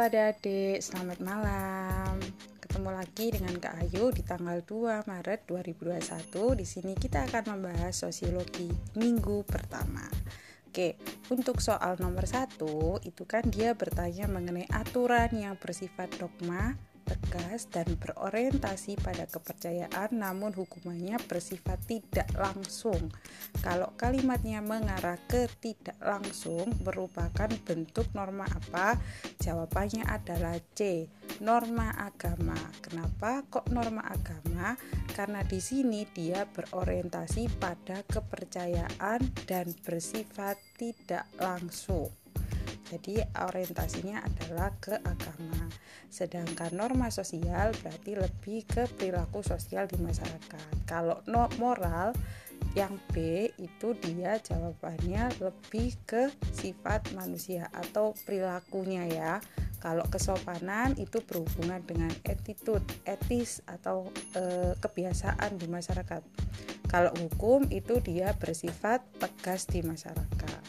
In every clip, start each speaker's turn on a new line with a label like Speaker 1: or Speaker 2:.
Speaker 1: Adik-adik, selamat malam. Ketemu lagi dengan Kak Ayu di tanggal 2 Maret 2021. Di sini kita akan membahas sosiologi minggu pertama. Oke, untuk soal nomor satu itu kan dia bertanya mengenai aturan yang bersifat dogma tegas dan berorientasi pada kepercayaan namun hukumannya bersifat tidak langsung. Kalau kalimatnya mengarah ke tidak langsung merupakan bentuk norma apa? Jawabannya adalah C, norma agama. Kenapa kok norma agama? Karena di sini dia berorientasi pada kepercayaan dan bersifat tidak langsung. Jadi orientasinya adalah ke agama. Sedangkan norma sosial berarti lebih ke perilaku sosial di masyarakat. Kalau no moral yang B itu dia jawabannya lebih ke sifat manusia atau perilakunya ya. Kalau kesopanan itu berhubungan dengan attitude, etis atau e, kebiasaan di masyarakat. Kalau hukum itu dia bersifat tegas di masyarakat.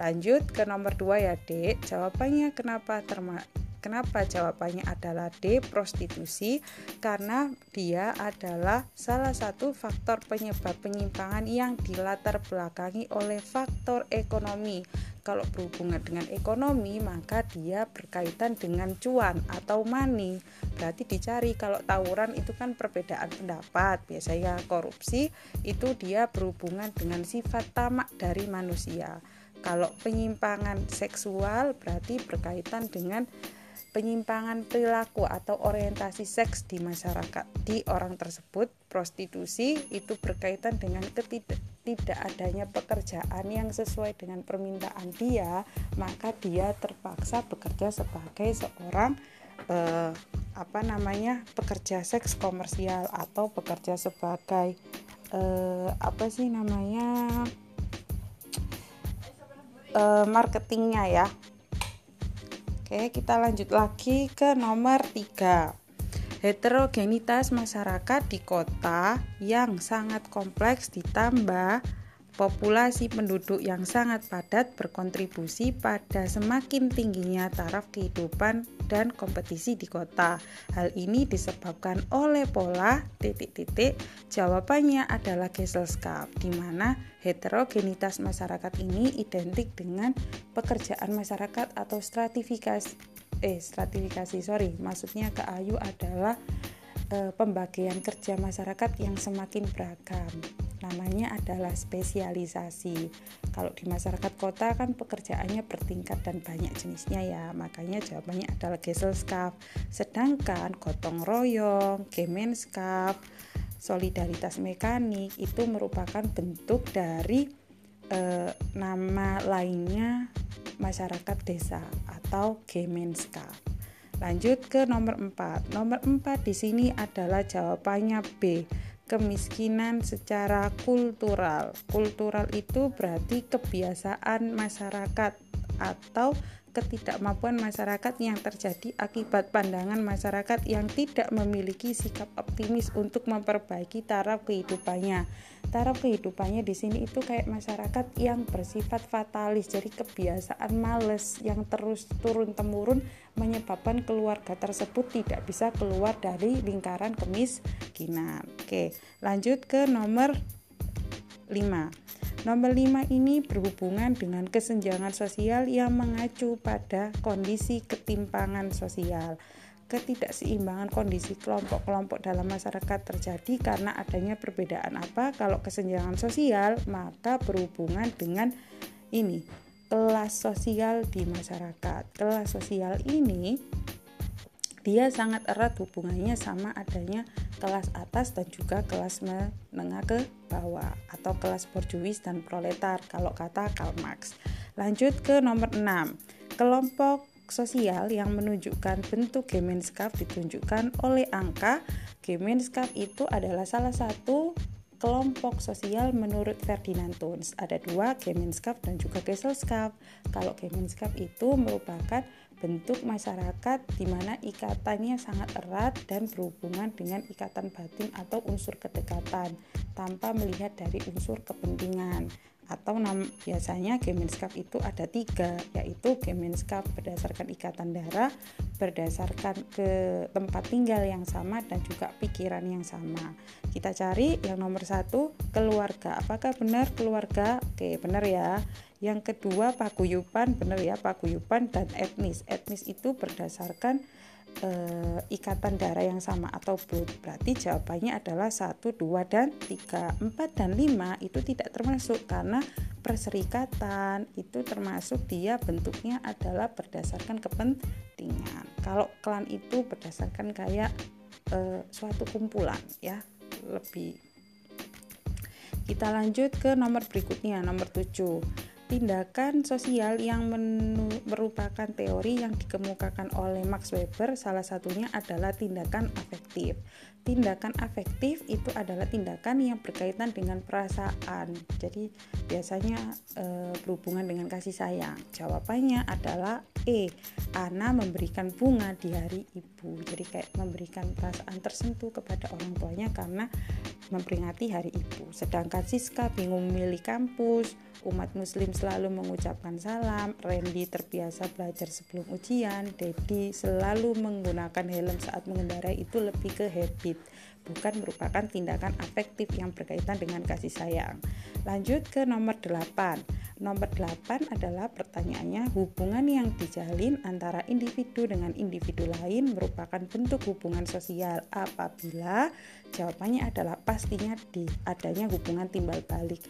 Speaker 1: Lanjut ke nomor 2 ya, Dek. Jawabannya kenapa terma Kenapa jawabannya adalah D, prostitusi? Karena dia adalah salah satu faktor penyebab penyimpangan yang dilatar belakangi oleh faktor ekonomi. Kalau berhubungan dengan ekonomi, maka dia berkaitan dengan cuan atau money. Berarti dicari kalau tawuran itu kan perbedaan pendapat. Biasanya korupsi itu dia berhubungan dengan sifat tamak dari manusia. Kalau penyimpangan seksual berarti berkaitan dengan penyimpangan perilaku atau orientasi seks di masyarakat. Di orang tersebut prostitusi itu berkaitan dengan ketidak tidak adanya pekerjaan yang sesuai dengan permintaan dia maka dia terpaksa bekerja sebagai seorang eh, apa namanya pekerja seks komersial atau bekerja sebagai eh, apa sih namanya eh, marketingnya ya Oke, kita lanjut lagi ke nomor 3. Heterogenitas masyarakat di kota yang sangat kompleks ditambah populasi penduduk yang sangat padat berkontribusi pada semakin tingginya taraf kehidupan dan kompetisi di kota. Hal ini disebabkan oleh pola titik-titik. Jawabannya adalah Gesellschaft, di mana heterogenitas masyarakat ini identik dengan pekerjaan masyarakat atau stratifikasi eh stratifikasi sorry maksudnya ke Ayu adalah eh, pembagian kerja masyarakat yang semakin beragam namanya adalah spesialisasi. Kalau di masyarakat kota kan pekerjaannya bertingkat dan banyak jenisnya ya, makanya jawabannya adalah Gesellschaft. Sedangkan gotong royong, Gemeinschaft, solidaritas mekanik itu merupakan bentuk dari e, nama lainnya masyarakat desa atau Gemeinschaft. Lanjut ke nomor 4. Nomor 4 di sini adalah jawabannya B kemiskinan secara kultural. Kultural itu berarti kebiasaan masyarakat atau ketidakmampuan masyarakat yang terjadi akibat pandangan masyarakat yang tidak memiliki sikap optimis untuk memperbaiki taraf kehidupannya. Taraf kehidupannya di sini itu kayak masyarakat yang bersifat fatalis, jadi kebiasaan males yang terus turun temurun menyebabkan keluarga tersebut tidak bisa keluar dari lingkaran kemiskinan. Oke, lanjut ke nomor 5. Nomor 5 ini berhubungan dengan kesenjangan sosial yang mengacu pada kondisi ketimpangan sosial. Ketidakseimbangan kondisi kelompok-kelompok dalam masyarakat terjadi karena adanya perbedaan apa? Kalau kesenjangan sosial, maka berhubungan dengan ini, kelas sosial di masyarakat. Kelas sosial ini dia sangat erat hubungannya sama adanya kelas atas dan juga kelas menengah ke bawah atau kelas borjuis dan proletar kalau kata Karl Marx. Lanjut ke nomor 6. Kelompok sosial yang menunjukkan bentuk Gemeinschaft ditunjukkan oleh angka. Gemeinschaft itu adalah salah satu kelompok sosial menurut Ferdinand Tons. Ada dua, Gemeinschaft dan juga Gesellschaft. Kalau Gemeinschaft itu merupakan bentuk masyarakat di mana ikatannya sangat erat dan berhubungan dengan ikatan batin atau unsur kedekatan tanpa melihat dari unsur kepentingan. Atau nam, biasanya Gemenskap itu ada tiga yaitu Gemenskap berdasarkan ikatan darah berdasarkan ke tempat tinggal yang sama dan juga pikiran yang sama. Kita cari yang nomor satu keluarga. Apakah benar keluarga? Oke benar ya yang kedua paguyuban benar ya paguyuban dan etnis. Etnis itu berdasarkan e, ikatan darah yang sama atau blood. Berarti jawabannya adalah 1, 2, dan 3 4 dan 5 itu tidak termasuk karena perserikatan. Itu termasuk dia bentuknya adalah berdasarkan kepentingan. Kalau klan itu berdasarkan kayak e, suatu kumpulan ya lebih. Kita lanjut ke nomor berikutnya nomor 7 tindakan sosial yang merupakan teori yang dikemukakan oleh Max Weber salah satunya adalah tindakan afektif. Tindakan afektif itu adalah tindakan yang berkaitan dengan perasaan. Jadi biasanya e, berhubungan dengan kasih sayang. Jawabannya adalah E. Ana memberikan bunga di hari ibu. Jadi kayak memberikan perasaan tersentuh kepada orang tuanya karena memperingati hari ibu. Sedangkan Siska bingung memilih kampus, umat muslim selalu mengucapkan salam, Randy terbiasa belajar sebelum ujian, Dedi selalu menggunakan helm saat mengendarai itu lebih ke habit, bukan merupakan tindakan afektif yang berkaitan dengan kasih sayang. Lanjut ke nomor 8. Nomor 8 adalah pertanyaannya hubungan yang dijalin antara individu dengan individu lain merupakan bentuk hubungan sosial apabila jawabannya adalah pastinya di adanya hubungan timbal balik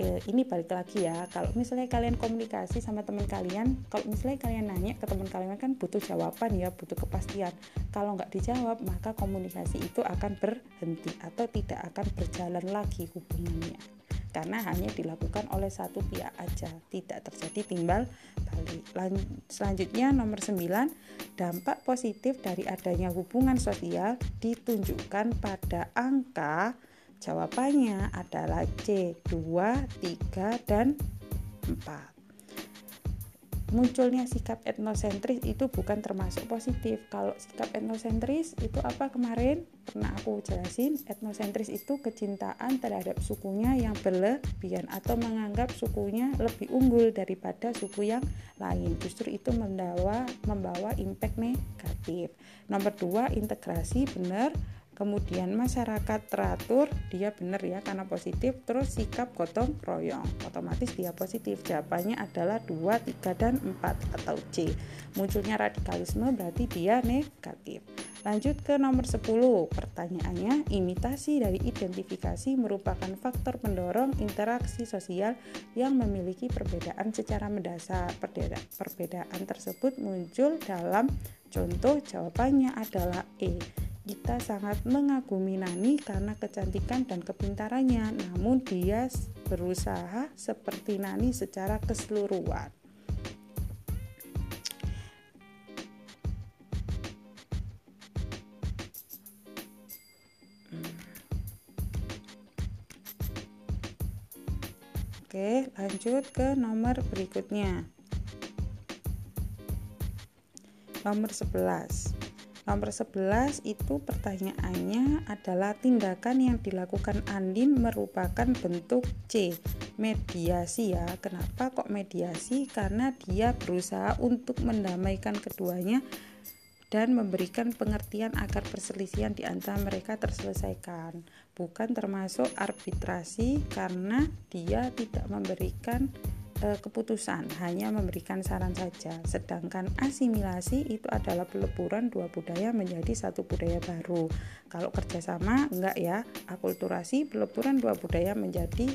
Speaker 1: e, ini balik lagi ya. Kalau misalnya kalian komunikasi sama teman kalian kalau misalnya kalian nanya ke teman kalian kan butuh jawaban ya butuh kepastian. Kalau nggak dijawab maka komunikasi itu akan berhenti atau tidak akan berjalan lagi hubungannya. Karena hanya dilakukan oleh satu pihak aja tidak terjadi timbal balik. Selanjutnya nomor 9 dampak positif dari adanya hubungan sosial ditunjukkan pada angka Jawabannya adalah C 2, 3, dan 4 munculnya sikap etnosentris itu bukan termasuk positif. Kalau sikap etnosentris itu apa kemarin pernah aku jelasin, etnosentris itu kecintaan terhadap sukunya yang berlebihan atau menganggap sukunya lebih unggul daripada suku yang lain. Justru itu membawa membawa impact negatif. Nomor dua integrasi benar kemudian masyarakat teratur dia benar ya karena positif. Terus sikap gotong royong otomatis dia positif. Jawabannya adalah 2, 3, dan 4 atau C. Munculnya radikalisme berarti dia negatif. Lanjut ke nomor 10 pertanyaannya imitasi dari identifikasi merupakan faktor pendorong interaksi sosial yang memiliki perbedaan secara mendasar. Perbedaan, perbedaan tersebut muncul dalam contoh jawabannya adalah E kita sangat mengagumi Nani karena kecantikan dan kepintarannya, namun dia berusaha seperti Nani secara keseluruhan. Oke, lanjut ke nomor berikutnya. Nomor 11. Nomor 11 itu pertanyaannya adalah tindakan yang dilakukan Andin merupakan bentuk C mediasi ya. Kenapa kok mediasi? Karena dia berusaha untuk mendamaikan keduanya dan memberikan pengertian agar perselisihan di antara mereka terselesaikan. Bukan termasuk arbitrasi karena dia tidak memberikan e, keputusan, hanya memberikan saran saja. Sedangkan asimilasi itu adalah peleburan dua budaya menjadi satu budaya baru. Kalau kerjasama enggak ya, akulturasi peleburan dua budaya menjadi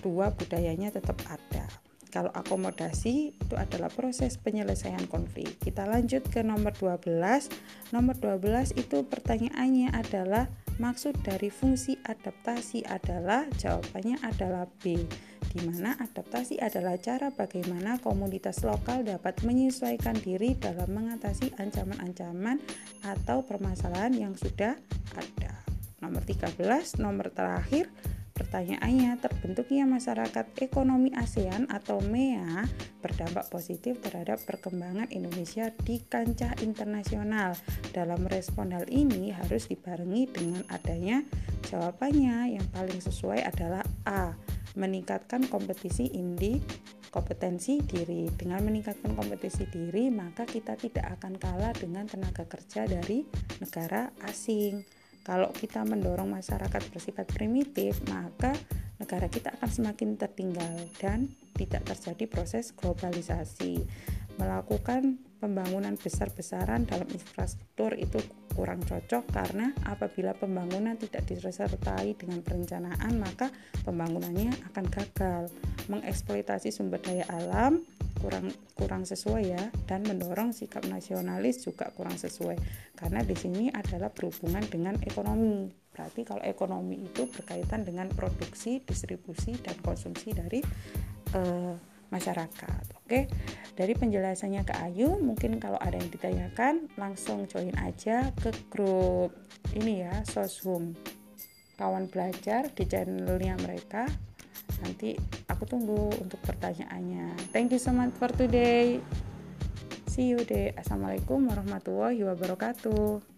Speaker 1: dua budayanya tetap ada. Kalau akomodasi itu adalah proses penyelesaian konflik. Kita lanjut ke nomor 12. Nomor 12 itu pertanyaannya adalah maksud dari fungsi adaptasi adalah jawabannya adalah B di mana adaptasi adalah cara bagaimana komunitas lokal dapat menyesuaikan diri dalam mengatasi ancaman-ancaman atau permasalahan yang sudah ada. Nomor 13, nomor terakhir, Pertanyaannya, terbentuknya masyarakat ekonomi ASEAN atau MEA berdampak positif terhadap perkembangan Indonesia di kancah internasional. Dalam respon hal ini harus dibarengi dengan adanya jawabannya yang paling sesuai adalah A. Meningkatkan kompetisi indi kompetensi diri. Dengan meningkatkan kompetisi diri, maka kita tidak akan kalah dengan tenaga kerja dari negara asing. Kalau kita mendorong masyarakat bersifat primitif, maka negara kita akan semakin tertinggal dan tidak terjadi proses globalisasi. Melakukan pembangunan besar-besaran dalam infrastruktur itu kurang cocok karena apabila pembangunan tidak disertai dengan perencanaan maka pembangunannya akan gagal. Mengeksploitasi sumber daya alam kurang kurang sesuai ya dan mendorong sikap nasionalis juga kurang sesuai. Karena di sini adalah berhubungan dengan ekonomi. Berarti kalau ekonomi itu berkaitan dengan produksi distribusi dan konsumsi dari uh, masyarakat oke? Dari penjelasannya ke Ayu mungkin kalau ada yang ditanyakan langsung join aja ke grup ini ya soshum kawan belajar di channelnya mereka. Nanti aku tunggu untuk pertanyaannya. Thank you so much for today. See you deh assalamualaikum warahmatullahi wabarakatuh